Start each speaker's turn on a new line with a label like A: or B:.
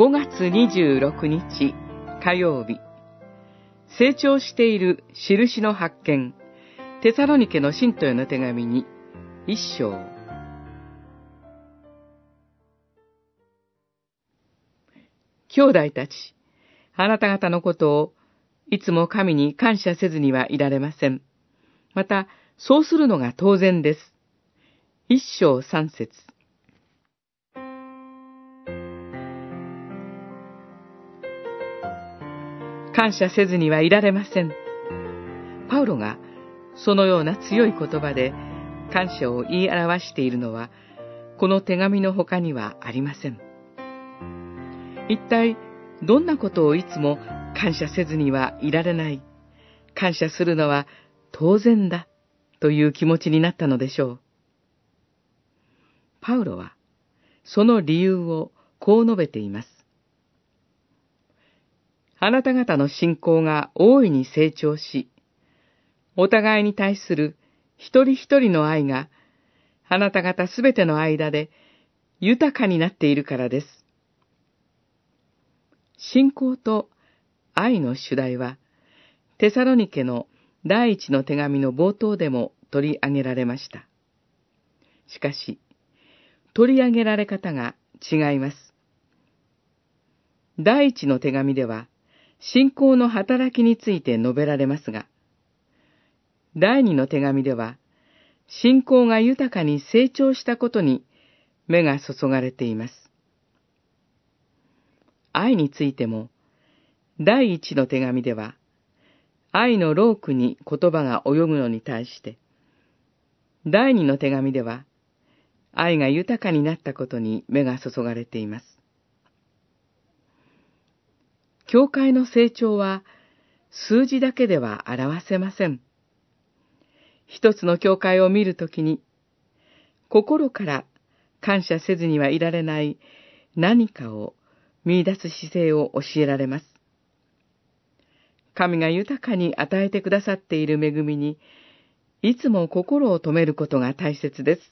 A: 5月26日火曜日成長している印の発見テサロニケの信徒への手紙に一章兄弟たち、あなた方のことをいつも神に感謝せずにはいられません。また、そうするのが当然です。一章三節感謝せずにはいられません。パウロがそのような強い言葉で感謝を言い表しているのは、この手紙の他にはありません。一体、どんなことをいつも感謝せずにはいられない。感謝するのは当然だ。という気持ちになったのでしょう。パウロは、その理由をこう述べています。あなた方の信仰が大いに成長し、お互いに対する一人一人の愛が、あなた方すべての間で豊かになっているからです。信仰と愛の主題は、テサロニケの第一の手紙の冒頭でも取り上げられました。しかし、取り上げられ方が違います。第一の手紙では、信仰の働きについて述べられますが、第二の手紙では、信仰が豊かに成長したことに目が注がれています。愛についても、第一の手紙では、愛のロークに言葉が泳ぐのに対して、第二の手紙では、愛が豊かになったことに目が注がれています。教会の成長は数字だけでは表せません。一つの教会を見るときに、心から感謝せずにはいられない何かを見出す姿勢を教えられます。神が豊かに与えてくださっている恵みに、いつも心を止めることが大切です。